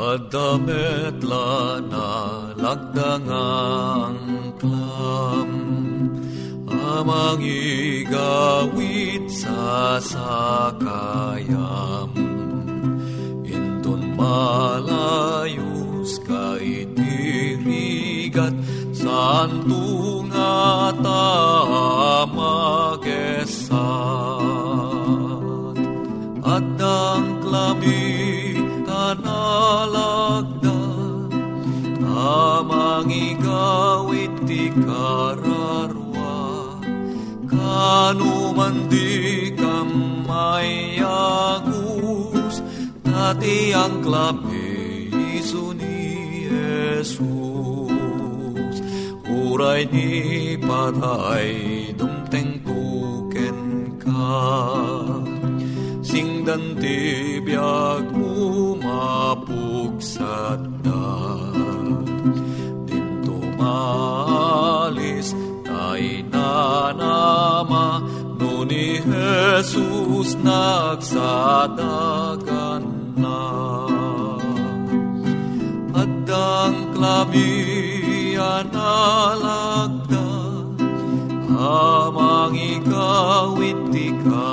Adamet lana lagdangang klam Amang igawit sa sakayam. Intun malayus kay tirigat Santo nga tamagesat At ang klami kanalagdan Amang igawit ti kararwa. Kanuman di kamayagus Tati ang klami iso ni Jesus. Uray ni patay dumteng kuken ka. Singdan ti biag Jesus nagsadagan na Addang klabi analagda Amang ikawit ti kararwa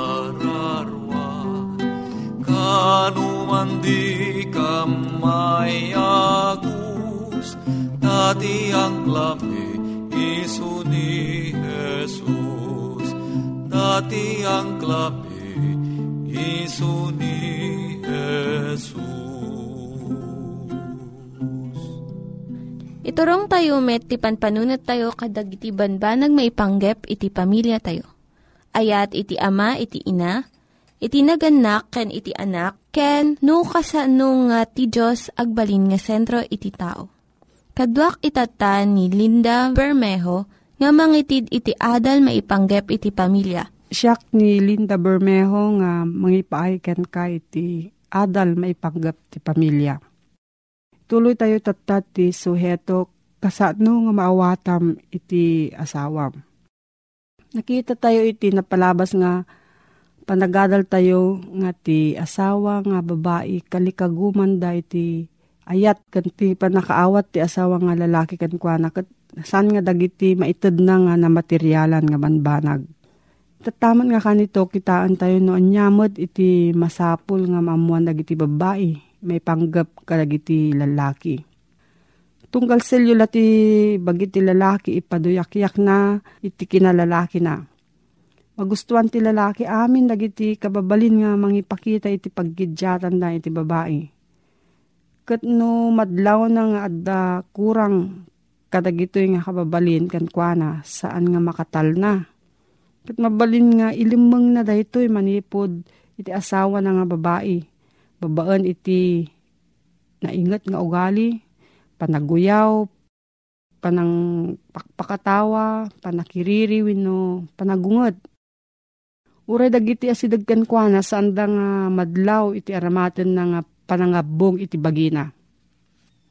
Dati ang klami iso ni Jesus Dati ang klami iso ni Iturong tayo met, ti panpanunat tayo kadag iti banbanag maipanggep iti pamilya tayo. Ayat iti ama, iti ina, iti naganak, ken iti anak, ken no kasano nga ti Diyos agbalin nga sentro iti tao. Kaduak itatan ni Linda Bermejo nga mangitid iti adal maipanggep iti pamilya. Siyak ni Linda Bermejo nga mangipaayken ka iti adal maipanggap ti pamilya. Tuloy tayo tatat ti suheto kasano nga maawatam iti asawam. Nakita tayo iti napalabas nga panagadal tayo nga ti asawa nga babae kalikaguman da iti ayat kan ti panakaawat ti asawa nga lalaki kan kwa na San nga dagiti maitid na nga na materyalan nga banbanag. Tataman nga kanito kitaan tayo no anyamot iti masapul nga mamuan dagiti babae. May panggap ka dagiti lalaki. Tunggal selyo lati bagiti lalaki ipaduyak-yak na iti kinalalaki na. Magustuhan ti lalaki amin dagiti kababalin nga mangipakita iti paggidyatan na iti babae. Kat no madlaw na nga adda kurang kadagitoy nga kababalin kan kuana saan nga makatal na. Kat mabalin nga ilimang na daytoy manipod iti asawa na nga babae. Babaan iti naingat nga ugali, panaguyaw, panang pakpakatawa, panakiriri, wino, panagungot. Uray dagiti asidagkan kwa saan nga madlaw iti aramaten na nga panangabong iti bagina.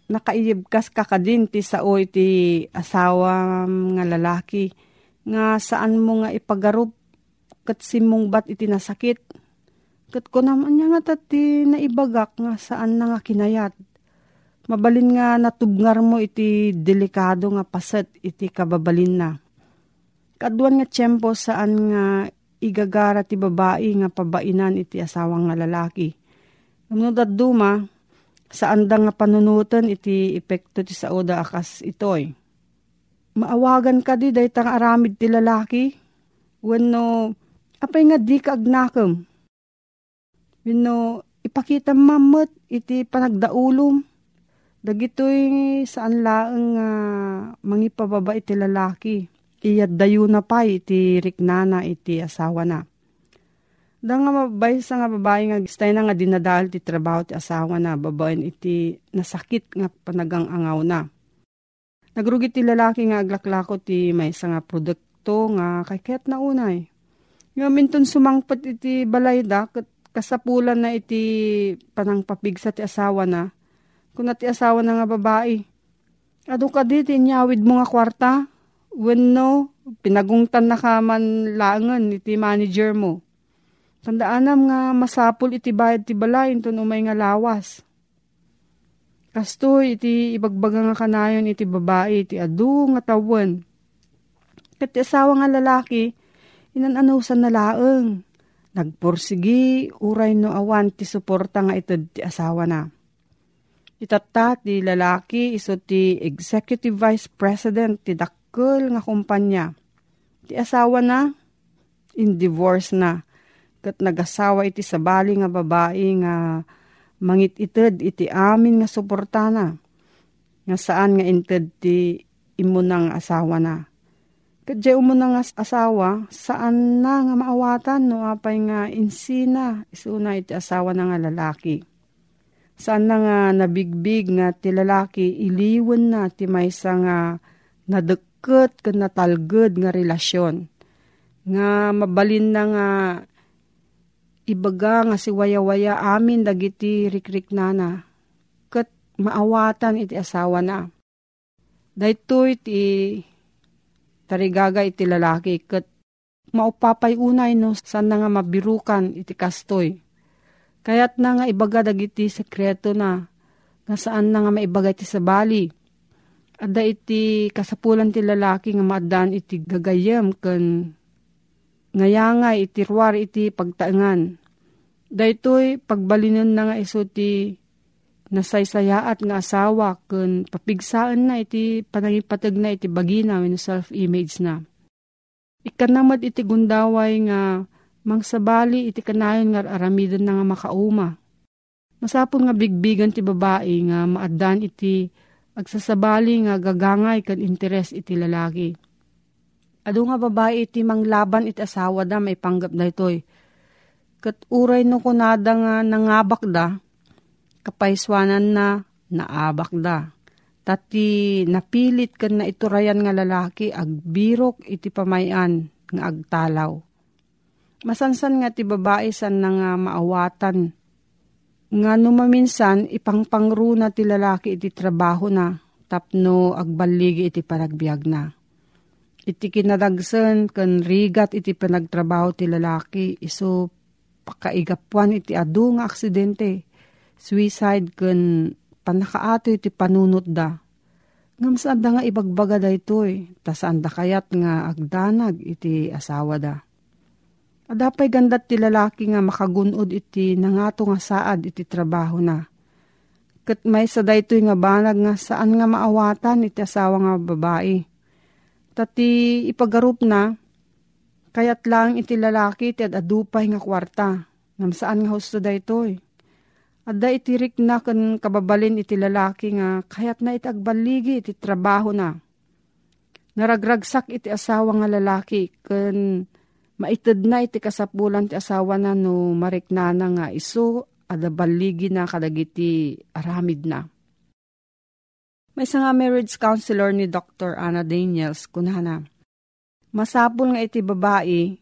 Nakaiyibkas kakadin ti sao iti asawa nga lalaki nga saan mo nga ipagarup kat simong bat iti nasakit. Kat ko naman niya nga tati naibagak nga saan na nga kinayat. Mabalin nga natubngar mo iti delikado nga paset iti kababalin na. Kaduan nga tiyempo saan nga igagara ti babae nga pabainan iti asawang nga lalaki. Ngunod at duma, saan da nga panunutan iti epekto ti sauda akas itoy. Maawagan ka di dahi tang aramid ti lalaki. Wano, apay nga di ka agnakam. Wano, ipakita mamot iti panagdaulom. Dagitoy saan laang uh, mangipababa iti lalaki iyad dayo na pa iti riknana iti asawa na. Da nga mabay sa nga babae nga gistay na nga dinadal ti trabaho ti asawa na babaen iti nasakit nga panagang angaw na. Nagrugi ti lalaki nga aglaklako ti may nga produkto nga kay na unay. Nga minton sumangpat iti balayda kat kasapulan na iti panang papigsa ti asawa na. Kung ti asawa na nga babae. Ado ka di, tinyawid mo nga kwarta, when no, pinagungtan na ka man iti manager mo. Tandaanam nga masapul iti bayad ti balay ito umay nga lawas. Kasto iti ibagbaga nga kanayon iti babae iti adu nga tawen. Kat asawa nga lalaki, inananusan na laeng. Nagporsigi, uray no awan ti suporta nga ito ti asawa na. Itata ti lalaki iso ti Executive Vice President ti dak dakkel nga kumpanya. Ti asawa na, in divorce na. Kat nagasawa iti sabali nga babae nga mangit ited iti amin nga suportana. Nga saan nga inted ti imunang asawa na. Kat jay umunang asawa, saan na nga maawatan no apay nga insina isuna iti asawa na nga lalaki. Saan na nga nabigbig nga ti lalaki iliwan na ti maysa nga nadek ket ken natalged nga relasyon. Nga mabalin na nga ibaga nga si waya-waya amin dagiti rikrik nana. Ket maawatan iti asawa na. Daytoy iti tarigaga iti lalaki ket maupapay unay no saan na nga mabirukan iti kastoy. Kayat na nga ibaga dagiti sekreto na nga saan na nga maibaga iti sabali Ada iti kasapulan ti lalaki nga maadan iti gagayem ken ngayanga iti ruwar iti pagtaengan. Daytoy pagbalinan na nga iso ti nasaysayaat nga asawa ken papigsaan na iti panangipatag na iti bagina when self-image na. Ikanamad iti gundaway nga mangsabali iti kanayon nga aramidan na nga makauma. Masapon nga bigbigan ti babae nga maadan iti agsasabali nga gagangay kan interes iti lalaki. Ado nga babae iti manglaban iti asawa da may panggap da itoy. Kat uray no kunada nga nangabak da, kapaiswanan na naabak da. Tati napilit kan na iturayan nga lalaki agbirok iti pamayan nga agtalaw. Masansan nga ti babae san na nga maawatan nga numaminsan ipangpangru na ti lalaki iti trabaho na tapno agbaligi iti panagbiag na. Iti kinadagsen kan rigat iti panagtrabaho ti lalaki iso pakaigapuan iti adu nga aksidente. Suicide kan panakaato iti panunot da. Ngam saan da nga ibagbaga da ito eh. Tasaan da kayat nga agdanag iti asawa da. Adapay gandat ti lalaki nga makagunod iti nangato nga saad iti trabaho na. Kat may sa daytoy nga banag nga saan nga maawatan iti asawa nga babae. Tati ipagarup na, kayat lang iti lalaki iti adupay nga kwarta. Ngam saan nga husto daytoy. Adda itirik na kan kababalin iti lalaki nga kayat na iti agbaligi iti trabaho na. Naragragsak iti asawa nga lalaki kan maited na iti kasapulan ti asawa na no mariknana nga iso ada baligi na kadagiti aramid na. May nga marriage counselor ni Dr. Anna Daniels kunana. Masapul nga iti babae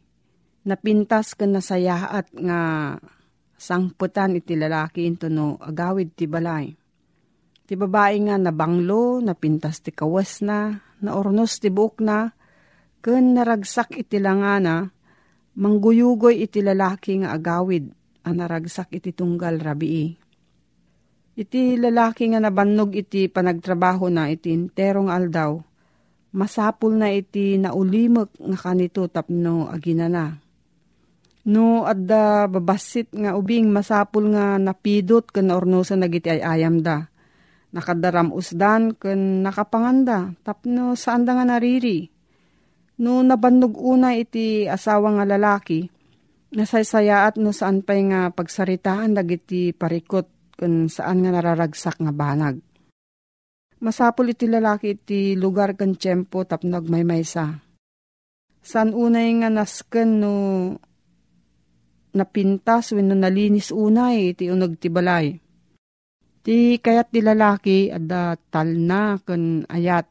napintas kan nasayahat nga sangputan iti lalaki into no agawid ti balay. Ti babae nga nabanglo, napintas ti kawas na, naornos ti buok na, ken naragsak iti langana, mangguyugoy iti lalaki nga agawid, ang naragsak iti tunggal rabii. Iti lalaki nga nabannog iti panagtrabaho na iti interong aldaw, masapul na iti naulimek nga kanito tapno agina na No, adda babasit nga ubing masapul nga napidot ken ornosa nagiti ay ayam da. Nakadaram usdan ken nakapanganda tapno saan da nga nariri. No nabannog una iti asawa nga lalaki, nasaysayaat no saan pay nga pagsaritaan dagiti parikot ken saan nga nararagsak nga banag. Masapul iti lalaki iti lugar ken tiyempo tapno agmaymaysa. San unay nga nasken no napintas wenno nalinis unay iti unag ti balay. Ti kayat ti lalaki adda talna ken ayat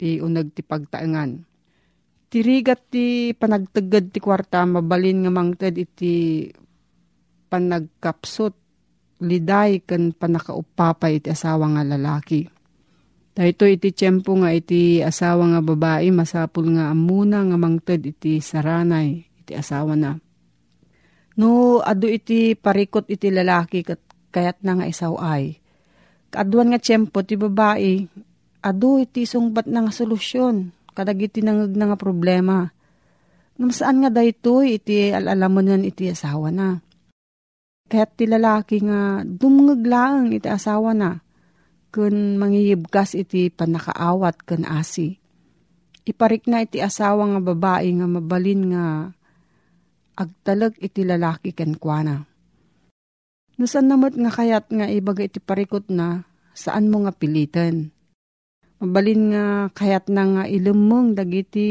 ti unag ti pagtaengan. Tirigat ti panagteged ti kwarta mabalin nga mangted iti panagkapsot liday ken panakaupapay iti asawa nga lalaki. Dahito iti tiyempo nga iti asawa nga babae masapul nga amuna nga mangted iti saranay iti asawa na No, ado iti parikot iti lalaki kat kayat na nga isaw ay. Kaduan nga tiyempo ti babae, ado iti sungbat na nga solusyon, kadag iti nangag na nga problema. Ngam saan nga dayto iti alalaman iti asawa na. Kaya't ti lalaki nga dumngag lang iti asawa na, kun mangiyibkas iti panakaawat kun asi. Iparik na iti asawa nga babae nga mabalin nga agtalag iti lalaki ken kuana. Nusan namot nga kayat nga ibaga iti parikot na saan mo nga pilitan. Mabalin nga kayat na nga ilumong dagiti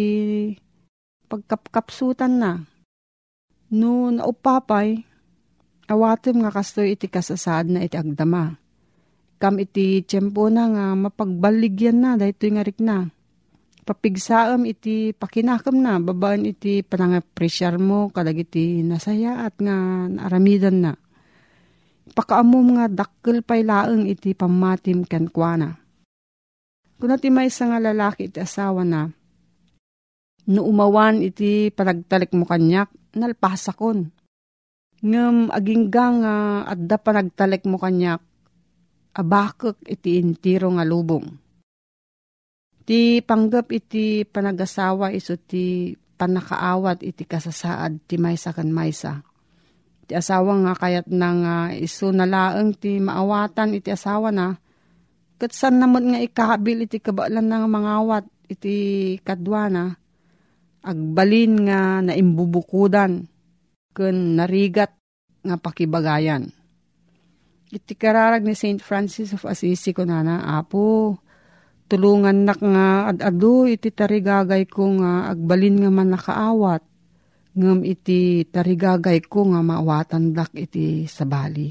pagkapkapsutan na. No naupapay, awatem nga kastoy iti kasasad na iti agdama. Kam iti tiyempo na nga mapagbaligyan na dahito nga rik na papigsaam iti pakinakam na, babaan iti panangapresyar mo, kadag iti nasaya at nga naaramidan na. Pakaamom nga dakkel pay laeng iti pamatim ken kuana. Kuna ti may nga lalaki iti asawa na, no umawan iti panagtalik mo kanyak, nalpasakon. Ngem agingga nga adda panagtalik mo kanyak, abakek iti intiro nga lubong Ti panggap iti panagasawa iso ti panakaawat iti kasasaad ti maysa kan maysa. Ti asawa nga kayat na nga iso nalaeng ti maawatan iti asawa na. Kat san naman nga ikahabil iti kabalan nga mangawat iti kadwana. Agbalin nga naimbubukudan ken narigat nga pakibagayan. Iti kararag ni St. Francis of Assisi ko na na, Apo, tulungan nak nga adado iti tarigagay ko nga agbalin nga man nakaawat ngam iti tarigagay ko nga maawatan dak iti sabali.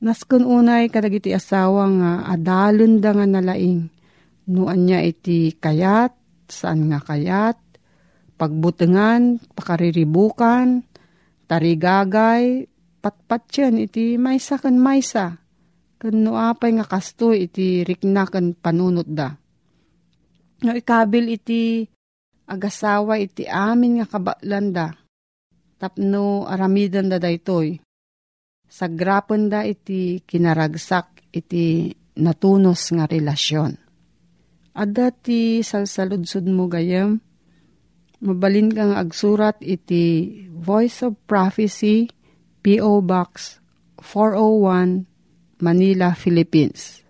Naskon unay kadag iti asawa nga adalon da nga nalaing nuan niya iti kayat, saan nga kayat, pagbutengan, pakariribukan, tarigagay, patpatyan iti maysa kan maysa Kano apay nga kasto iti rikna kan panunot da. No ikabil iti agasawa iti amin nga kabaklan da. Tapno aramidan da daytoy. Sagrapan da iti kinaragsak iti natunos nga relasyon. At dati salsaludsud mo gayam, mabalin kang agsurat iti Voice of Prophecy, P.O. Box 401, Manila, Philippines.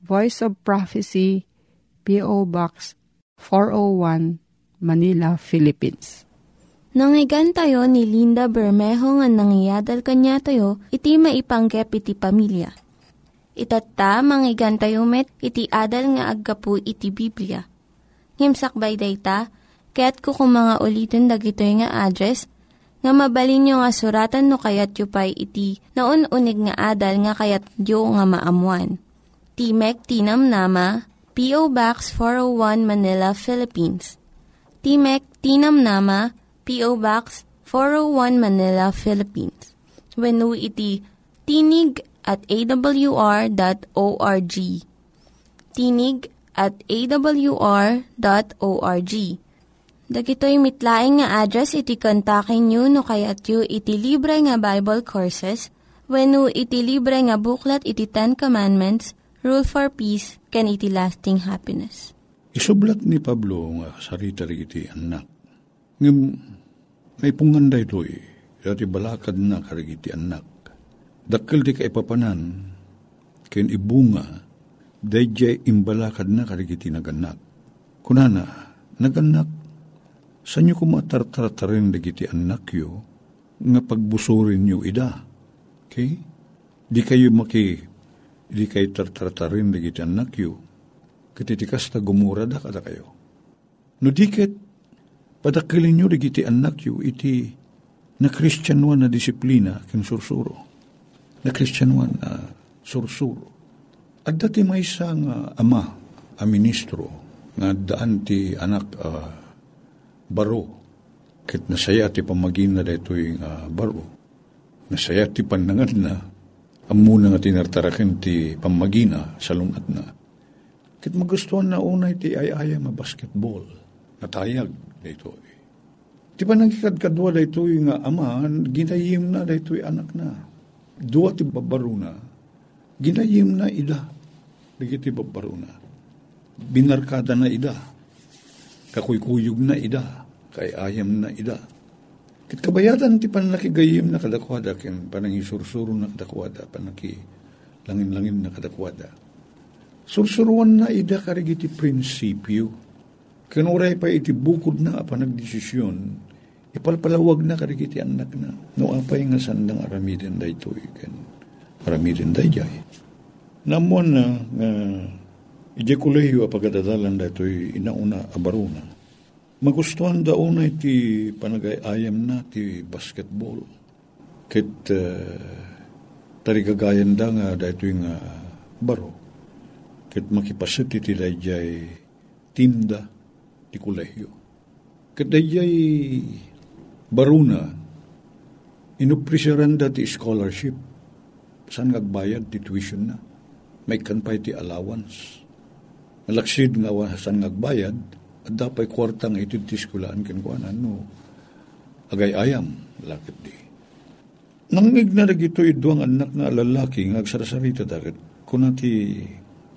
Voice of Prophecy, P.O. Box 401, Manila, Philippines. Nangyigan tayo ni Linda Bermejo nga nangyadal kanya tayo, iti maipanggep iti pamilya. Itatta, manggigan tayo met, iti adal nga aggapu iti Biblia. Ngimsakbay day ta, kaya't kukumanga ulitin dagito nga address, nga mabalin nyo nga suratan no kayat yu pa'y iti na unig nga adal nga kayat yu nga maamuan. Timek Tinam Nama, P.O. Box 401 Manila, Philippines. Timek Tinam Nama, P.O. Box 401 Manila, Philippines. When iti tinig at awr.org. Tinig at awr.org. Dagitoy mitlaing nga address iti kontakin nyo no kayat yu iti libre nga Bible Courses when iti libre nga buklat iti Ten Commandments, Rule for Peace, can iti lasting happiness. Isublat ni Pablo nga sarita iti anak. Ngam, may punganday to'y, dati balakad na karigiti anak. Dakkel di ka ipapanan, ken ibunga, dayjay imbalakad na karigiti naganak. Kunana, naganak, sa inyo kumatartartarin dagiti anak yo, nga pagbusurin nyo ida. Okay? Di kayo maki, di kayo tartartarin dagiti anak yo, katitikas na gumura da kada kayo. No diket, padakilin nyo dagiti anak yo, iti na kristyanuan na disiplina kin sursuro. Na kristyanuan na sursuro. At dati may isang uh, ama, a ministro, nga daan ti anak uh, baro. Kit nasaya ti pamagin na dito yung uh, baro. Nasaya ti panangan na. Amuna nga tinartarakin ti pamagina sa lungat na. Kit magustuhan na unay ti ayaya ma basketball. Natayag dito. Ti pa nagkikadkadwa dito yung uh, ama, ginayim na dito yung anak na. Dua ti babaro na. Ginayim na ida. Dito ti babaro na. Binarkada na ida kakuykuyog na ida, kay ayam na ida. Kit kabayatan ti panakigayim na kadakwada, kin panangi sursuro na kadakwada, panaki langin-langin na kadakwada. Sursuruan na ida karigiti prinsipyo. Kinuray pa iti bukod na panagdesisyon, ipalpalawag na karigiti anak na. No apay nga sandang aramidin da ito, ikan aramidin da jay. Namuan na, uh, Ije kuleyo apagadadalan da ito'y inauna abaruna. Magustuhan da una iti panagayayam na ti basketball. Kit uh, tarigagayan da nga da ito'y nga baro. Kit makipasit iti dayjay tinda ti kuleyo. Kit dayjay baruna inuprisaran da ti scholarship. Saan ngagbayad ti tuition na? May kanpay ti allowance Malaksid nga wasan ngagbayad, dapat kwartang ititis kulaan kinukuan ano, agay ayam, lakit di. Nangig na ito iduang anak na lalaki, ngagsarasarita dakit, kunati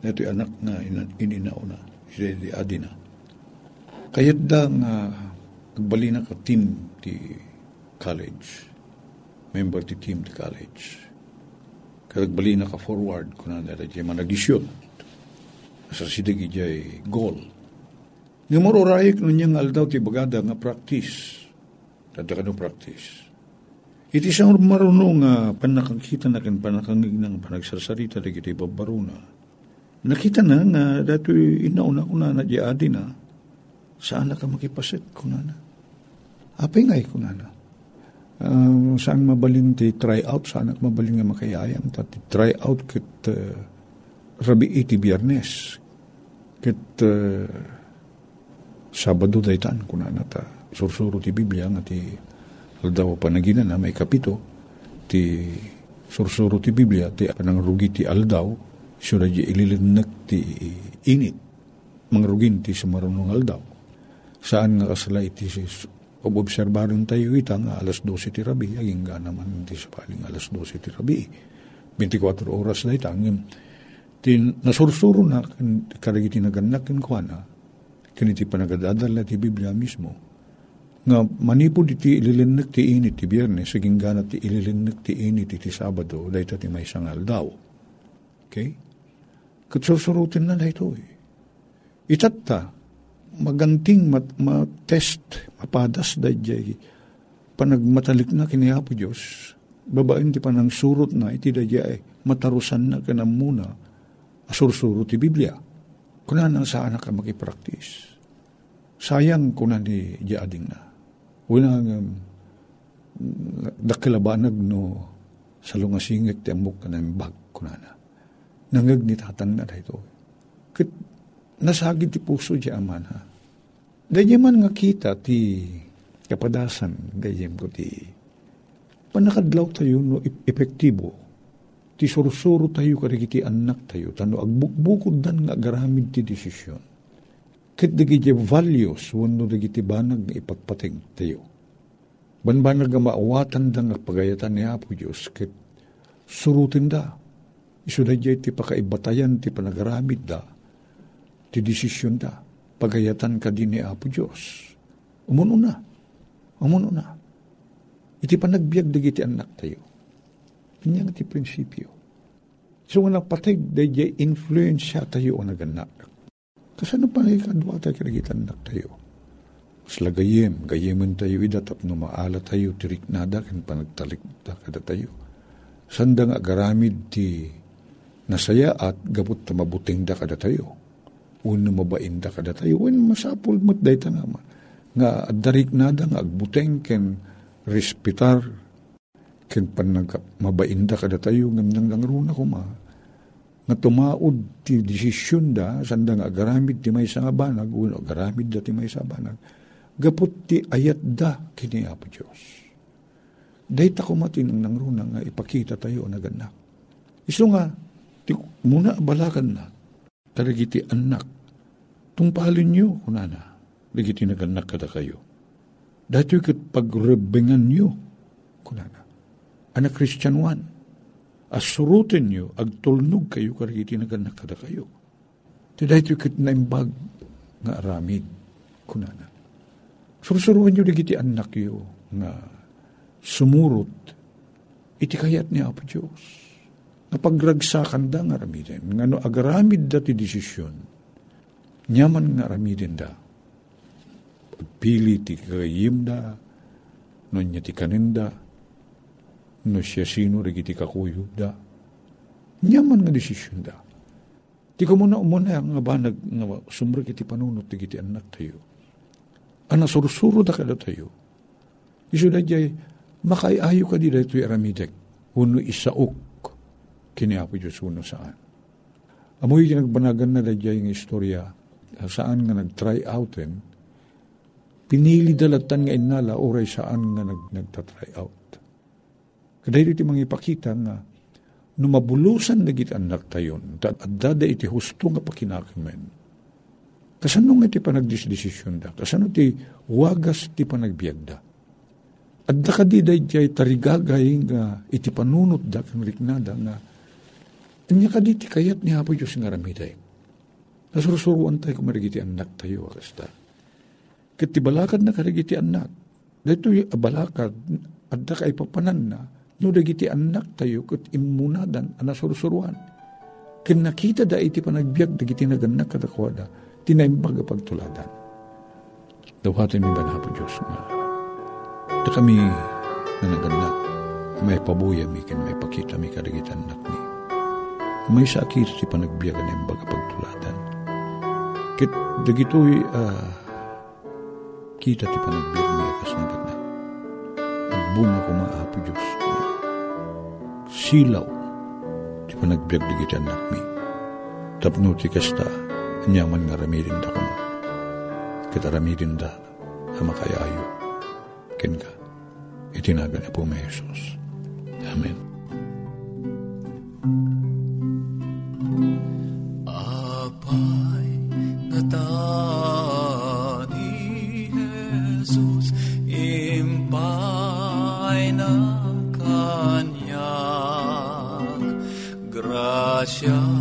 neto anak na ininauna, siya di adina. Kayat da nga agbali na ka team ti college, member ti team ti college. Kaya agbali na ka forward, kunati na di managisyon sa sidig goal. Nga marurayik nun niyang aldaw ti bagada nga practice. Tadda ka no practice. Iti isang marunong nga panakangkita na kan panakangig ng panagsasarita na kita babaruna. Nakita na nga dato inauna ko na na di adi na saan na ka makipasit ko na na. Apay nga ko na na. Uh, saan mabalin ti try out, saan ak mabalin nga makayayam, ti try out kit uh, rabi iti biyernes. Ket uh, Sabado daytan kuna nata sursuro ti Biblia nga ti aldaw panagina na may kapito ti sursuro ti Biblia ti panangrugi ti aldaw siya di ililinak ti init. Mangrugin ti sumarunong aldaw. Saan nga kasala iti obobserbaron tayo ita nga alas 12 ti rabi aging nga naman ti sa paling alas 12 ti rabi. 24 oras na itang Ti nasursuro na karagiti naganak ken kuana kaniti panagadadal ti Biblia mismo nga manipod iti ililinag ti init ti biyernes saging gana ti ililinag ti init ti Sabado dahito ti may sangal daw. Okay? Katsursurutin na dahito eh. Itatta, maganting mat, matest, mapadas dayjay panagmatalik na kinihapo Diyos, babaen ti panang surot na iti dayjay matarusan na kanam muna asursuro ti Biblia. Kuna nang saan ka makipraktis. Sayang kuna ni diading na. Una nga um, dakilabanag no sa lungasingit ti amok ka ng bag kuna na. Nangag ni tatang na dahito. Kit nasagid ti puso di aman ha. Dahil man nga kita ti kapadasan gayem ko ti panakadlaw tayo no epektibo ti sursuro tayo karigiti anak tayo. Tano agbukbukod dan nga garamid ti desisyon. Ket dagiti values wenno dagiti banag nga ipagpating tayo. Banbanag nga maawatan da nga pagayatan ni Apo Dios ket surutin da. Isu da ti pakaibatayan ti panagaramid da. Ti desisyon da. Pagayatan ka din ni Apo Dios umuno na. Umuno na. Iti panagbiag dagiti anak tayo Kanyang ti prinsipyo. So nga napatig, dahi influence siya tayo o naganak. Kasano pa ikadwa tayo kinagitan tayo? Mas lagayem, gayeman tayo idatap no maala tayo, tirik nada, kan panagtalik da kada tayo. Sanda nga garamid ti nasaya at gabot mabuting da kada tayo. Uno mabain da kada tayo. When masapul mo't dahi ta nga nga darik nada nga agbuteng ken respitar ken panag mabainda kada tayo ngam nang langruna ko ma nga tumaod ti desisyon da sanda nga agaramid ti may nga banag uno agaramid da ti may sa banag gapot ti ayat da kini Apo Diyos. Dahi ta kumatin ang nangruna nga ipakita tayo naganak iso nga ti, muna balakan na karagiti anak. Tungpalin nyo kunana ligiti naganak kada kayo. Dati kat pagrebengan nyo kunana anak Christian one. Asurutin nyo, agtulnog kayo karigiti na kada kayo. Tiday ito kit na imbag nga aramid kunana. Surusuruan nyo digiti anak yo nga sumurot iti kayat ni Apo Diyos. Napagragsakan da nga aramidin. Nga no agaramid da ti desisyon. Nyaman nga aramidin da. Pili ti kagayim da. No niya ti kaninda no siya sino rigiti kakuyog da. Nyaman nga desisyon da. Ti ko muna umuna nga ba nag nga sumra kiti panunot ti kiti anak tayo. Ana sursuro da kada tayo. Isu da jay makaiayo ka di da ito aramidek. Uno isaok kini Apo Diyos uno saan. Amoy nagbanagan na da jay nga istorya saan nga nag-try outin pinili dalatan nga inala oray saan nga nag, nagta-try out. Kadahil iti mga ipakita nga no mabulusan dagiti anak tayon, at dada iti husto nga pakinakimen. Kasano nga iti panagdisdesisyon da? Kasano ti wagas ti panagbiag da? At da kadi da iti tarigagay nga iti panunot da kang riknada nga anya kadi ti kayat ni Apo Diyos nga ramiday. Nasurusuruan tayo kumarigiti anak tayo akasta. Kat ti balakad na karigiti anak. Dito yung balakad at da kay papanan na no dagiti anak tayo kat imunadan ana surusuruan. Kin nakita da iti panagbiag dagiti naganak kadakwada tinaimbag pagtuladan. Dawatan mi ba na po Diyos nga da kami na naganak may pabuya mi kin may pakita mi kadagiti anak mi. May sakit ti panagbiagan ng baga pagtuladan. Kit dagitoy uh, kita ti panagbiag mi akas naganak. Agbunga ko maapo Diyos silaw ti panagbiag di kita anak mi. Tapno ti kasta, anyaman nga ramirin da kuno. Kita ramirin da, ama kayayo. Ken ka, itinaga na po may Jesus. Amen. 笑。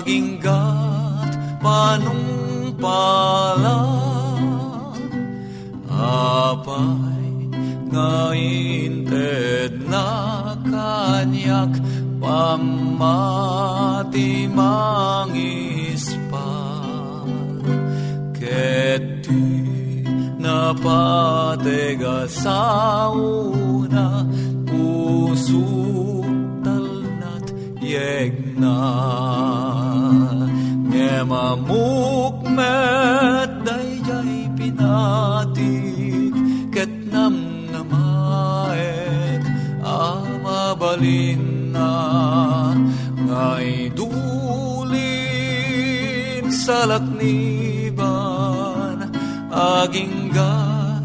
Aging gat panungpalan apay nga inted na kanyak pamati mangispal ket ti napatega sa una Ngemamukmet dayjay pinatik ket nam namaek amabalin na ngay dulin sa lakniban aging gat